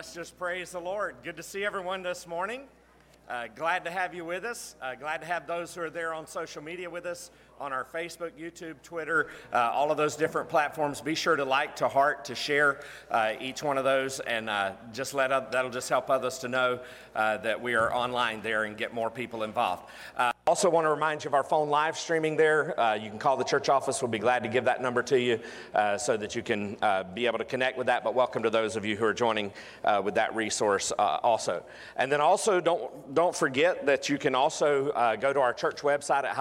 Let's just praise the Lord. Good to see everyone this morning. Uh, glad to have you with us. Uh, glad to have those who are there on social media with us on our Facebook, YouTube, Twitter, uh, all of those different platforms. Be sure to like, to heart, to share uh, each one of those, and uh, just let oth- that'll just help others to know uh, that we are online there and get more people involved. Uh, also, want to remind you of our phone live streaming there. Uh, you can call the church office. We'll be glad to give that number to you uh, so that you can uh, be able to connect with that. But welcome to those of you who are joining uh, with that resource also. And then also, don't, don't forget that you can also go to our church website at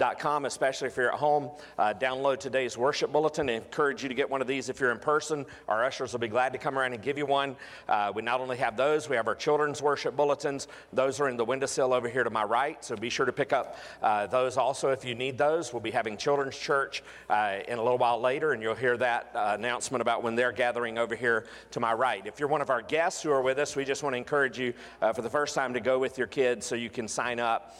especially if you're at home. Uh, download today's worship bulletin. I encourage you to get one of these if you're in person. Our ushers will be glad to come around and give you one. Uh, we not only have those, we have our children's worship bulletins. Those are in the windowsill over here to my right. So be sure to pick up uh, those also if you need those. We'll be having children's church uh, in a little while later, and you'll hear that uh, announcement about when they're gathering over here to my right. If you're one of our guests who are with us, we just want to encourage you uh, for the first time to go with your kids so you can sign up,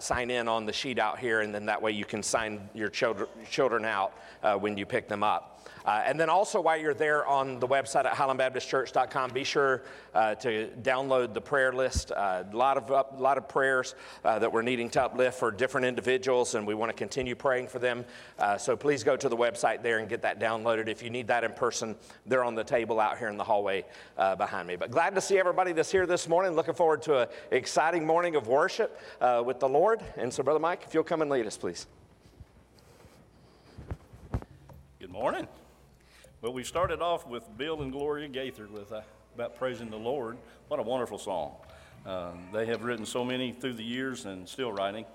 sign in on the sheet out here, and then that way you can sign your children, out uh, when you pick them up. Uh, and then also, while you're there on the website at highlandbaptistchurch.com, be sure uh, to download the prayer list. Uh, a lot of lot of prayers uh, that we're needing to uplift for different individuals, and we want to continue praying for them. Uh, so please go to the website there and get that downloaded. If you need that in person, they're on the table out here in the hallway uh, behind me. But glad to see everybody that's here this morning. Looking forward to an exciting morning of worship uh, with the Lord. And so, Brother Mike, if you'll come and lead us, please. Good morning. Well, we started off with Bill and Gloria Gaither with uh, about praising the Lord. What a wonderful song. Um, they have written so many through the years and still writing.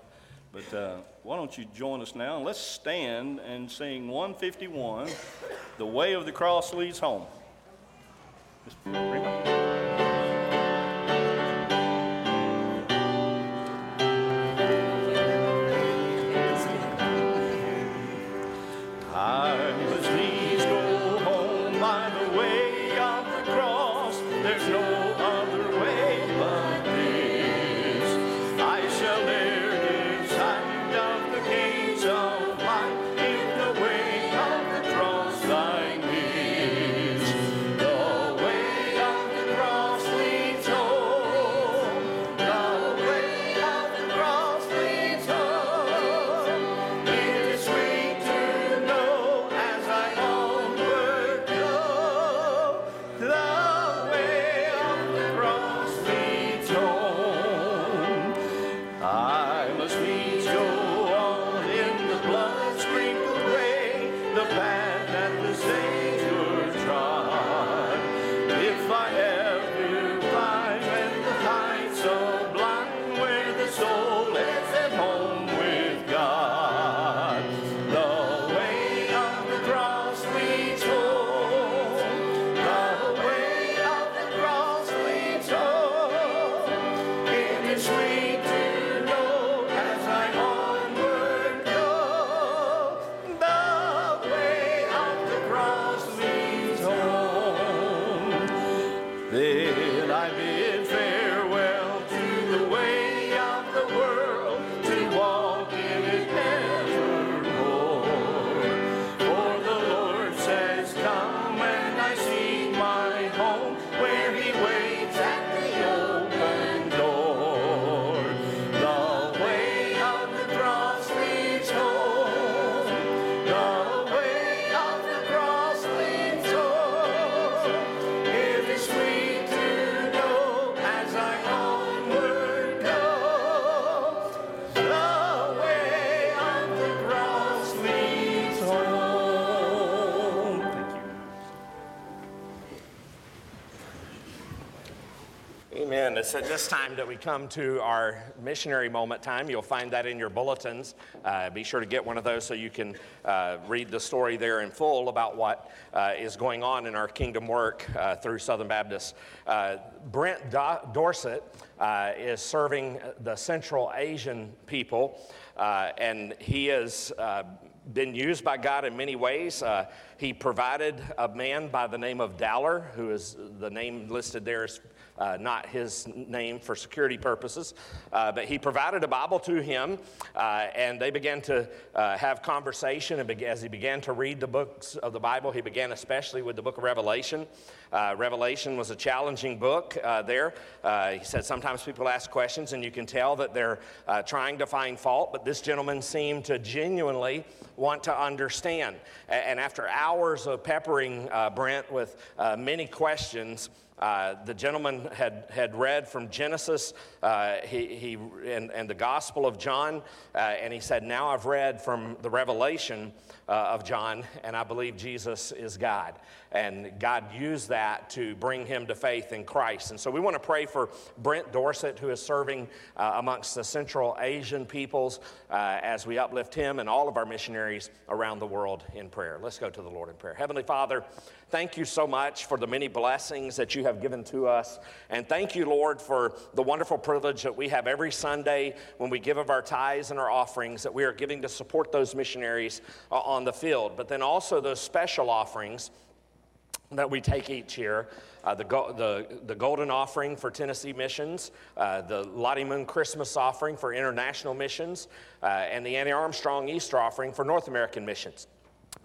But uh, why don't you join us now and let's stand and sing 151, The Way of the Cross Leads Home. It's at this time that we come to our missionary moment time. You'll find that in your bulletins. Uh, be sure to get one of those so you can uh, read the story there in full about what uh, is going on in our kingdom work uh, through Southern Baptist. Uh, Brent Do- Dorset uh, is serving the Central Asian people, and he. Uh, been used by God in many ways. Uh, he provided a man by the name of Dowler, who is the name listed there is uh, not his name for security purposes, uh, but he provided a Bible to him, uh, and they began to uh, have conversation. And as he began to read the books of the Bible, he began especially with the book of Revelation. Uh, Revelation was a challenging book uh, there. He said sometimes people ask questions, and you can tell that they're trying to find fault, but this gentleman seemed to genuinely want to understand. And after hours of peppering Brent with many questions, uh, the gentleman had, had read from Genesis uh, he, he, and, and the Gospel of John, uh, and he said, Now I've read from the Revelation uh, of John, and I believe Jesus is God. And God used that to bring him to faith in Christ. And so we want to pray for Brent Dorset, who is serving uh, amongst the Central Asian peoples, as we uplift him and all of our missionaries around the world in prayer. Let's go to the Lord in prayer. Heavenly Father, thank you so much for the many blessings that you have given to us. And thank you, Lord, for the wonderful privilege that we have every Sunday when we give of our tithes and our offerings that we are giving to support those missionaries uh, on the field, but then also those special offerings that we take each year. Uh, the, the, the Golden Offering for Tennessee Missions, uh, the Lottie Moon Christmas Offering for International Missions, uh, and the Annie Armstrong Easter Offering for North American Missions.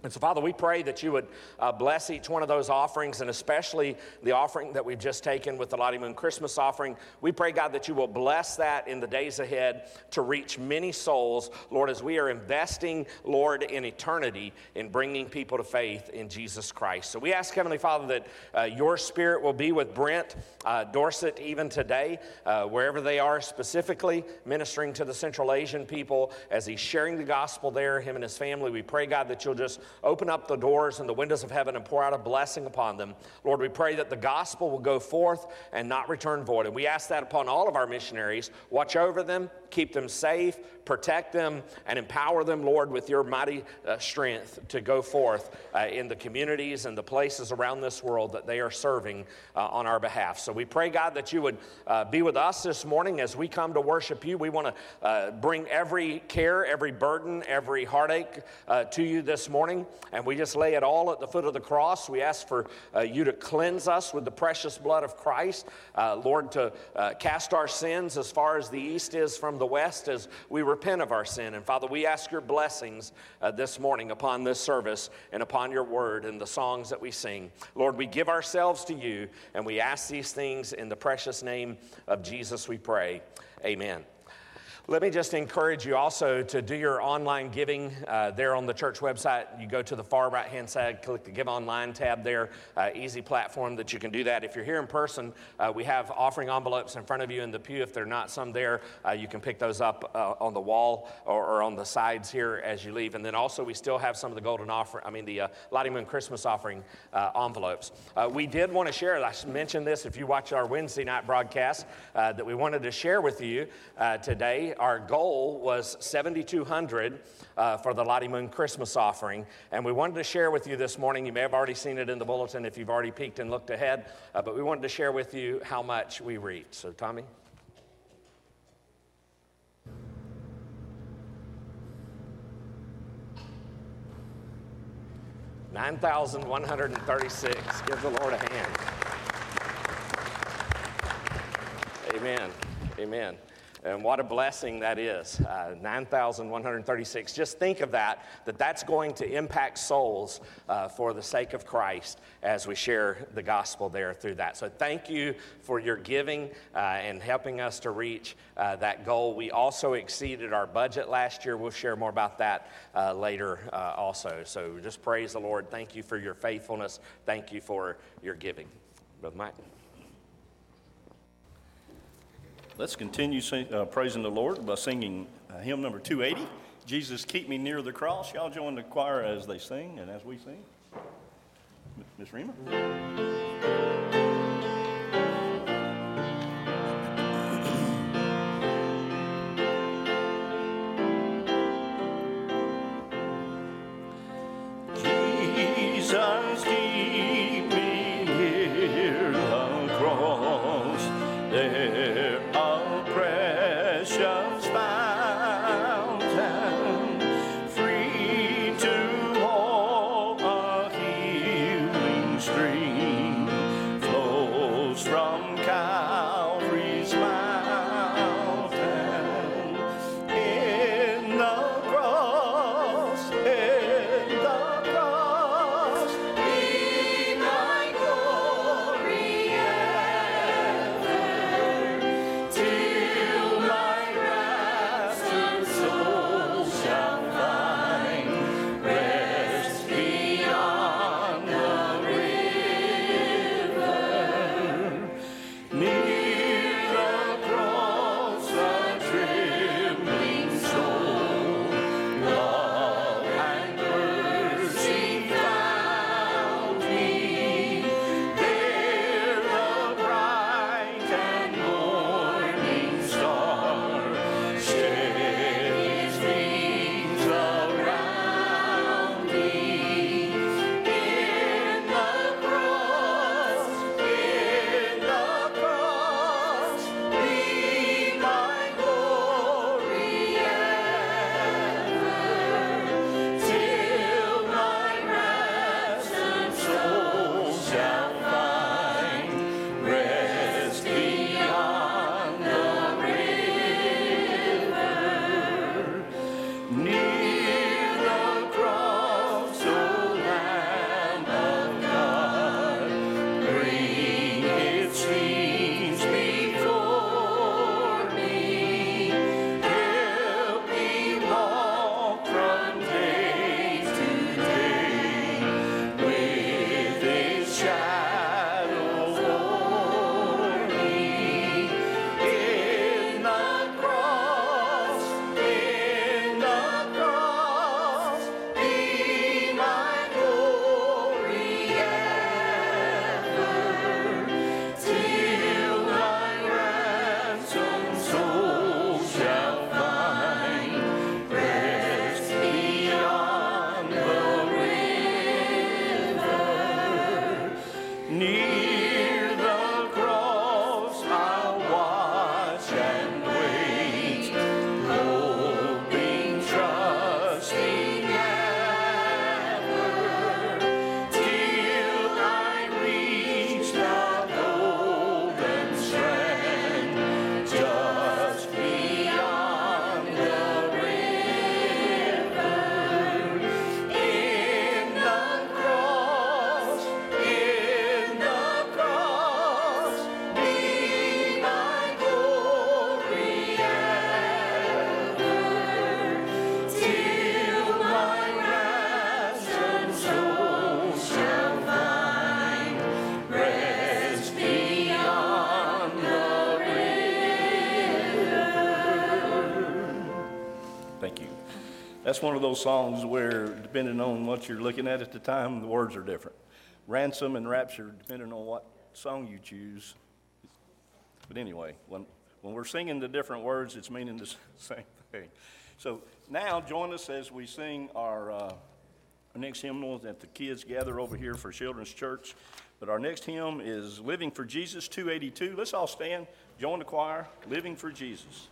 And so, Father, we pray that you would uh, bless each one of those offerings, and especially the offering that we've just taken with the Lottie Moon Christmas offering. We pray, God, that you will bless that in the days ahead to reach many souls, Lord, as we are investing, Lord, in eternity in bringing people to faith in Jesus Christ. So we ask, Heavenly Father, that uh, your spirit will be with Brent uh, Dorset even today, uh, wherever they are specifically, ministering to the Central Asian people as he's sharing the gospel there, him and his family. We pray, God, that you'll just just open up the doors and the windows of heaven and pour out a blessing upon them. Lord, we pray that the gospel will go forth and not return void. And we ask that upon all of our missionaries. Watch over them, keep them safe, protect them, and empower them, Lord, with your mighty uh, strength to go forth uh, in the communities and the places around this world that they are serving uh, on our behalf. So we pray, God, that you would uh, be with us this morning as we come to worship you. We want to uh, bring every care, every burden, every heartache uh, to you this morning, and we just lay it all at the foot of the cross. We ask for you to cleanse us with the precious blood of Christ, Lord, to cast our sins as far as the east is from the west as we repent of our sin. And Father, we ask your blessings uh, this morning upon this service and upon your word and the songs that we sing. Lord, we give ourselves to you, and we ask these things in the precious name of Jesus, we pray. Amen. Let me just encourage you also to do your online giving uh, there on the church website. You go to the far right hand side, click the Give Online tab there. Uh, easy platform that you can do that. If you're here in person, uh, we have offering envelopes in front of you in the pew. If there are not some there, uh, you can pick those up uh, on the wall or, or, on the sides here as you leave. And then also, we still have some of the golden offering, I mean, the uh, Lottie Moon Christmas offering uh, envelopes. we did want to share, I mentioned this if you watch our Wednesday night broadcast, that we wanted to share with you today our goal was 7,200 uh, for the Lottie Moon Christmas offering. And we wanted to share with you this morning, you may have already seen it in the bulletin if you've already peeked and looked ahead, uh, but we wanted to share with you how much we reached. So, Tommy? Nine thousand one hundred and thirty-six. Give the Lord a hand. Amen. Amen. And what a blessing that is. Uh, 9,136. Just think of that, that that's going to impact souls uh, for the sake of Christ as we share the gospel there through that. So thank you for your giving uh, and helping us to reach uh, that goal. We also exceeded our budget last year. We'll share more about that uh, later uh, also. So just praise the Lord. Thank you for your faithfulness. Thank you for your giving. Brother Mike. Let's continue sing, uh, praising the Lord by singing uh, hymn number 280, Jesus Keep Me Near the Cross. Y'all join the choir as they sing and as we sing. Miss Rima. that's one of those songs where, depending on what you're looking at at the time, the words are different. Ransom and rapture, depending on what song you choose. But anyway, when, when we're singing the different words, it's meaning the same thing. So now join us as we sing our, uh, our next hymnal that the kids gather over here for Children's Church. But our next hymn is Living for Jesus 282. Let's all stand, join the choir, Living for Jesus.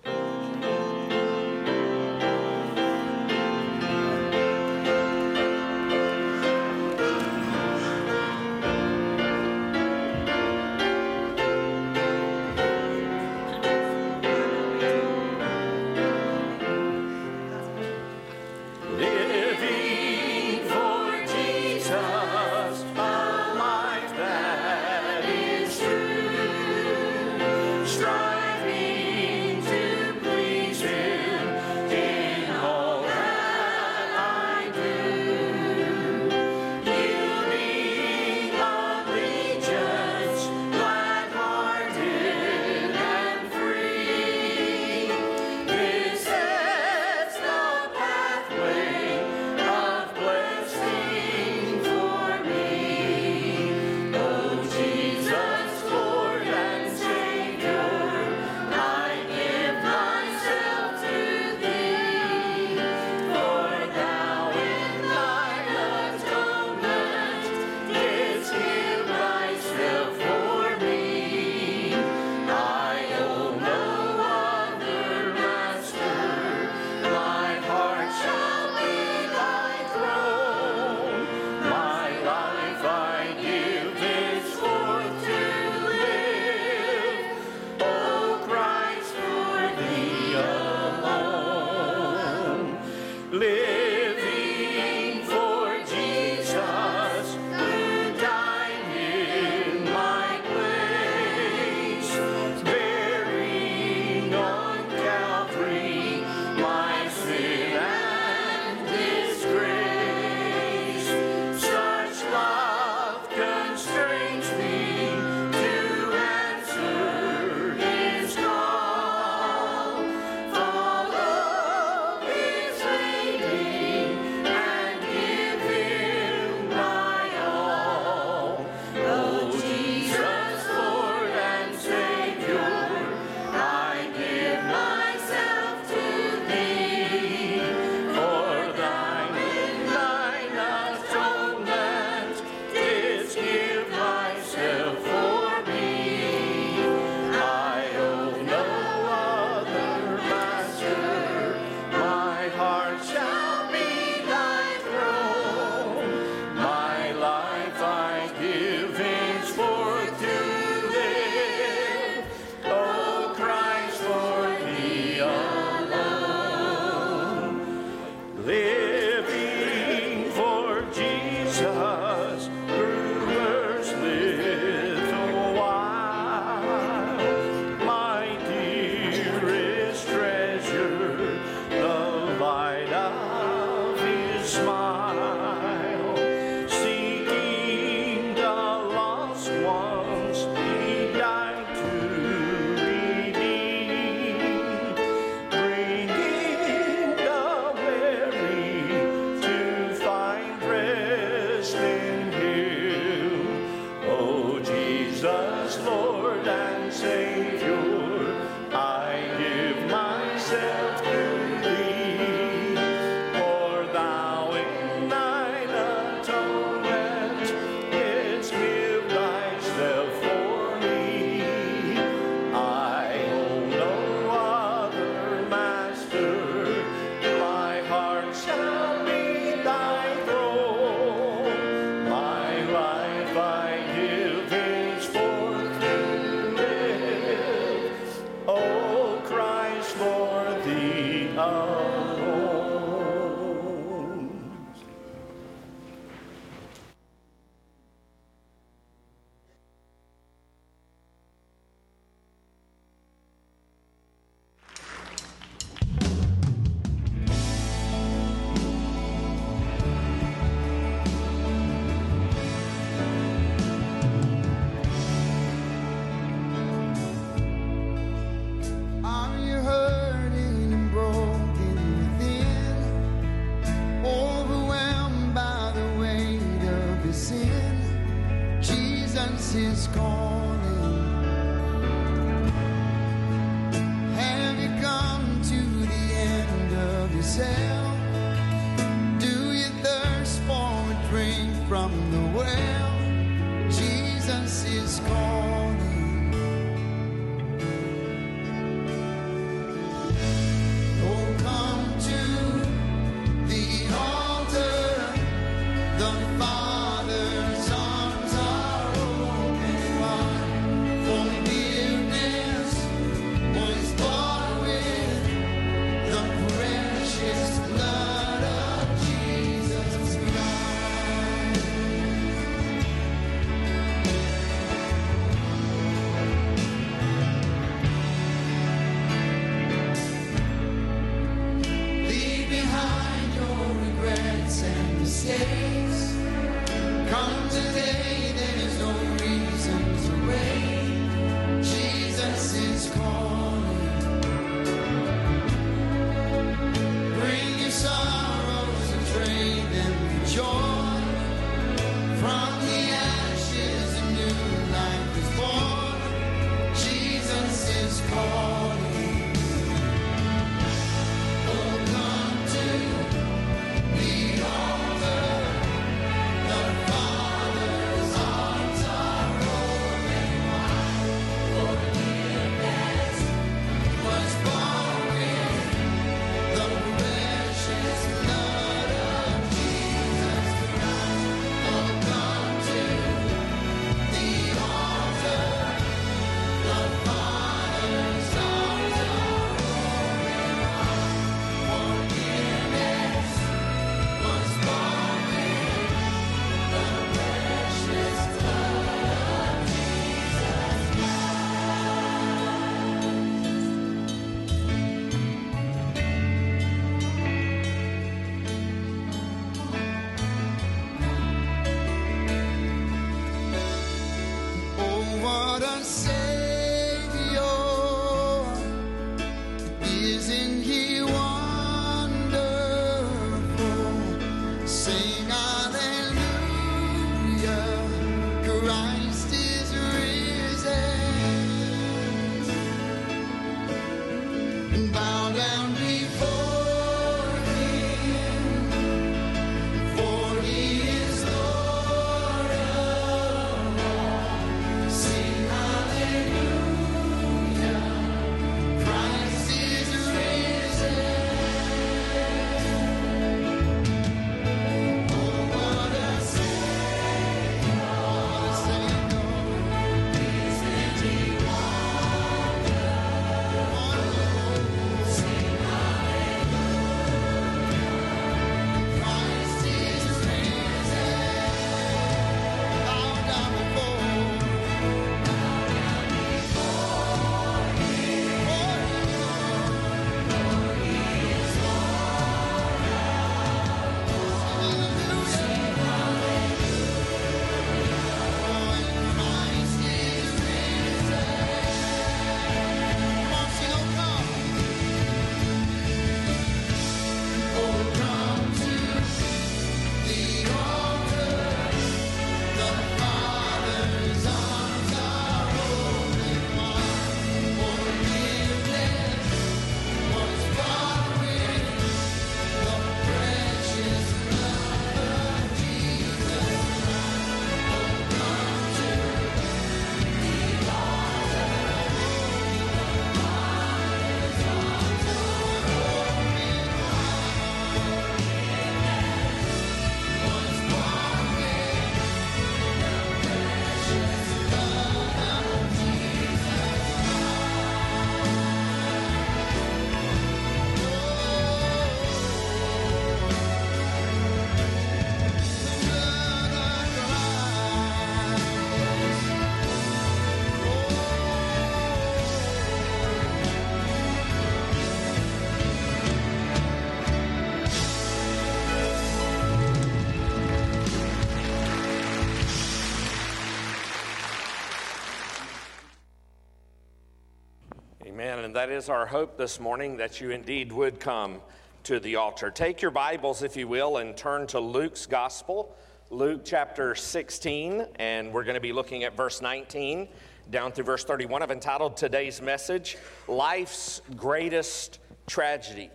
That is our hope this morning that you indeed would come to the altar. Take your Bibles, if you will, and turn to Luke's Gospel, Luke chapter 16, and we're going to be looking at verse 19 down through verse 31. I've entitled today's message, Life's Greatest Tragedy.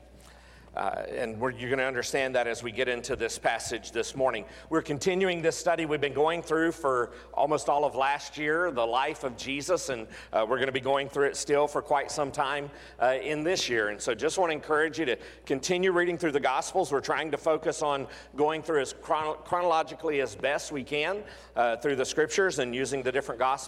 Uh, and you're going to understand that as we get into this passage this morning. We're continuing this study we've been going through for almost all of last year, the life of Jesus, and uh, we're going to be going through it still for quite some time uh, in this year. And so just want to encourage you to continue reading through the Gospels. We're trying to focus on going through as chrono- chronologically as best we can uh, through the Scriptures and using the different Gospels